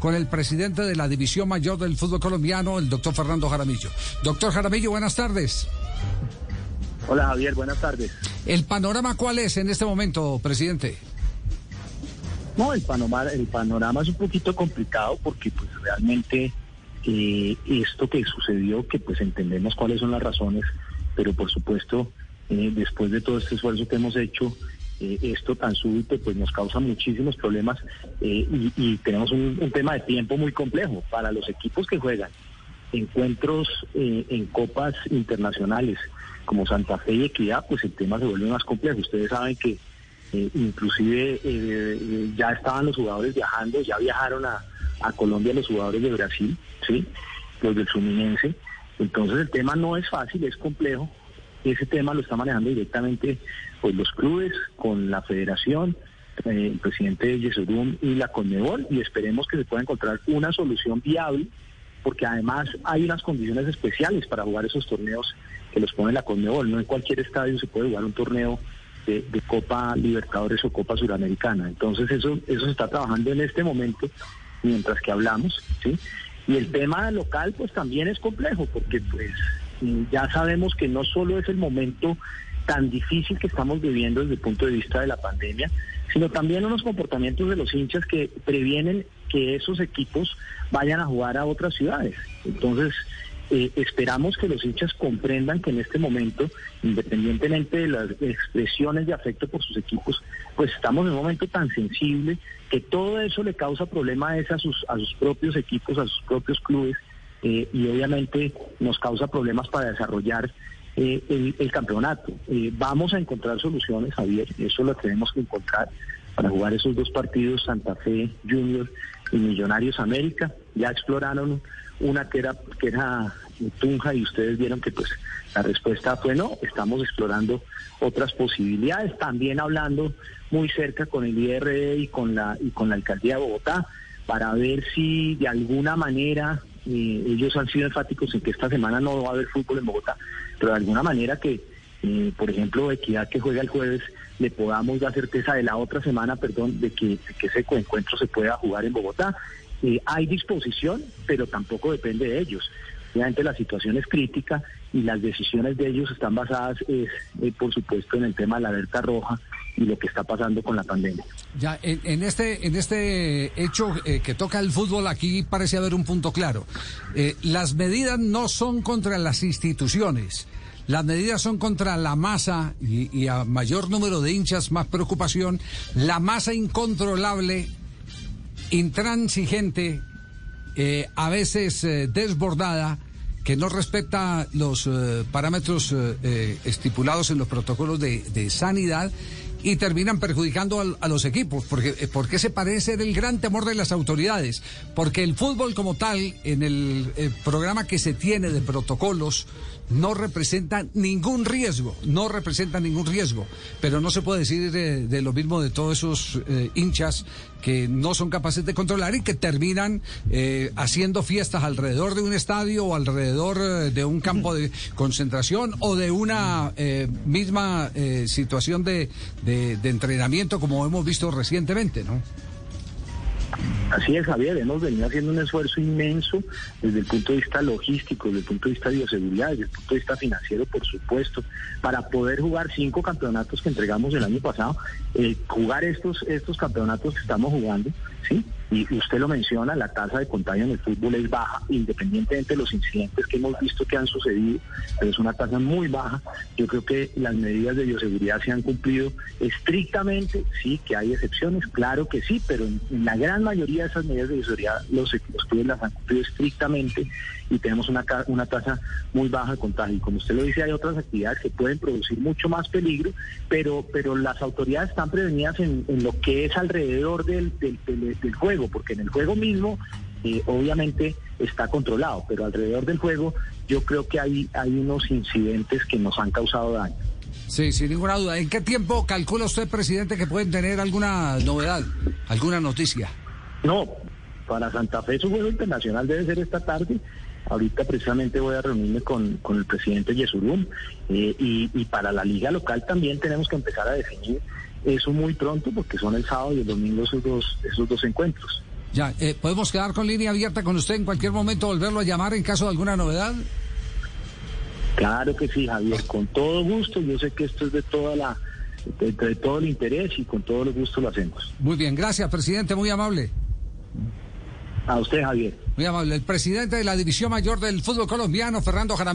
con el presidente de la División Mayor del Fútbol Colombiano, el doctor Fernando Jaramillo. Doctor Jaramillo, buenas tardes. Hola Javier, buenas tardes. ¿El panorama cuál es en este momento, presidente? No, el panorama, el panorama es un poquito complicado porque pues realmente eh, esto que sucedió, que pues entendemos cuáles son las razones, pero por supuesto, eh, después de todo este esfuerzo que hemos hecho, eh, esto tan súbito pues nos causa muchísimos problemas eh, y, tenemos un, tema de tiempo muy complejo para los equipos que juegan encuentros eh, en copas internacionales como Santa Fe y Equidad, pues el tema se vuelve más complejo. Ustedes saben que inclusive ya estaban los jugadores viajando, ya viajaron a, a Colombia los jugadores de Brasil, sí, los del Fluminense. Entonces el tema no es fácil, es complejo ese tema lo está manejando directamente pues, los clubes con la federación, eh, el presidente de Yesurum y la Conmebol y esperemos que se pueda encontrar una solución viable porque además hay unas condiciones especiales para jugar esos torneos que los pone la Conmebol. No en cualquier estadio se puede jugar un torneo de, Copa Libertadores o Copa Suramericana. Entonces eso, eso se está trabajando en este momento mientras que hablamos. Y el tema local pues también es complejo porque pues ya sabemos que no solo es el momento tan difícil que estamos viviendo desde el punto de vista de la pandemia, sino también unos comportamientos de los hinchas que previenen que esos equipos vayan a jugar a otras ciudades. Entonces, eh, esperamos que los hinchas comprendan que en este momento, independientemente de las expresiones de afecto por sus equipos, pues estamos en un momento tan sensible que todo eso le causa problemas a sus, a sus propios equipos, a sus propios clubes eh, y obviamente nos causa problemas para desarrollar eh, el, campeonato. Eh, vamos a encontrar soluciones, Javier, eso lo tenemos que encontrar para jugar esos dos partidos, Santa Fe Junior y Millonarios América. Ya exploraron una que era, que era Tunja y ustedes vieron que pues la respuesta fue no, estamos explorando otras posibilidades, también hablando muy cerca con el IRE y con la y con la alcaldía de Bogotá para ver si de alguna manera eh, ellos han sido enfáticos en que esta semana no va a haber fútbol en Bogotá, pero de alguna manera que, eh, por ejemplo, Equidad que juega el jueves, le podamos dar certeza de la otra semana, perdón, de que, ese encuentro se pueda jugar en Bogotá. Eh, hay disposición, pero tampoco depende de ellos. Obviamente la situación es crítica y las decisiones de ellos están basadas, por supuesto, en el tema de la alerta roja y lo que está pasando con la pandemia. Ya, en, este, en este hecho eh, que toca el fútbol, aquí parece haber un punto claro. Eh, las medidas no son contra las instituciones. Las medidas son contra la masa y, a mayor número de hinchas, más preocupación. La masa incontrolable, intransigente, eh, a veces desbordada, que no respeta los parámetros estipulados en los protocolos de, de sanidad y terminan perjudicando a, los equipos, porque, eh, porque ese parece el gran temor de las autoridades, porque el fútbol como tal, en el, el programa que se tiene de protocolos, no representa ningún riesgo, no representa ningún riesgo, pero no se puede decir de, lo mismo de todos esos eh, hinchas que no son capaces de controlar y que terminan eh, haciendo fiestas alrededor de un estadio o alrededor eh, de un campo de concentración o de una misma situación de, de entrenamiento como hemos visto recientemente, ¿no? Así es, Javier, hemos venido haciendo un esfuerzo inmenso desde el punto de vista logístico, desde el punto de vista de bioseguridad, desde el punto de vista financiero, por supuesto, para poder jugar cinco campeonatos que entregamos el año pasado, eh, jugar estos, estos campeonatos que estamos jugando, ¿sí? Y usted lo menciona, la tasa de contagio en el fútbol es baja, independientemente de los incidentes que hemos visto que han sucedido, pero es una tasa muy baja. Yo creo que las medidas de bioseguridad se han cumplido estrictamente, sí, que hay excepciones, claro que sí, pero en, la gran mayoría esas medidas de bioseguridad los, los clubes las han cumplido estrictamente y tenemos una, una tasa muy baja de contagio. Y como usted lo dice, hay otras actividades que pueden producir mucho más peligro, pero, pero las autoridades están prevenidas en, lo que es alrededor del, del juego porque en el juego mismo eh, obviamente está controlado, pero alrededor del juego yo creo que hay, hay unos incidentes que nos han causado daño. Sí, sin ninguna duda. ¿En qué tiempo calcula usted, presidente, que pueden tener alguna novedad, alguna noticia? No, para Santa Fe su juego internacional debe ser esta tarde. Ahorita precisamente voy a reunirme con, con el presidente Yesurum eh, y, para la liga local también tenemos que empezar a definir eso muy pronto porque son el sábado y el domingo esos dos, esos dos encuentros. Ya, eh, ¿podemos quedar con línea abierta con usted en cualquier momento, volverlo a llamar en caso de alguna novedad? Claro que sí, Javier, con todo gusto. Yo sé que esto es de toda la, de todo el interés y con todo el gusto lo hacemos. Muy bien, gracias, presidente, muy amable. A usted, Javier. Muy amable. El presidente de la División Mayor del Fútbol Colombiano, Fernando Jaramillo.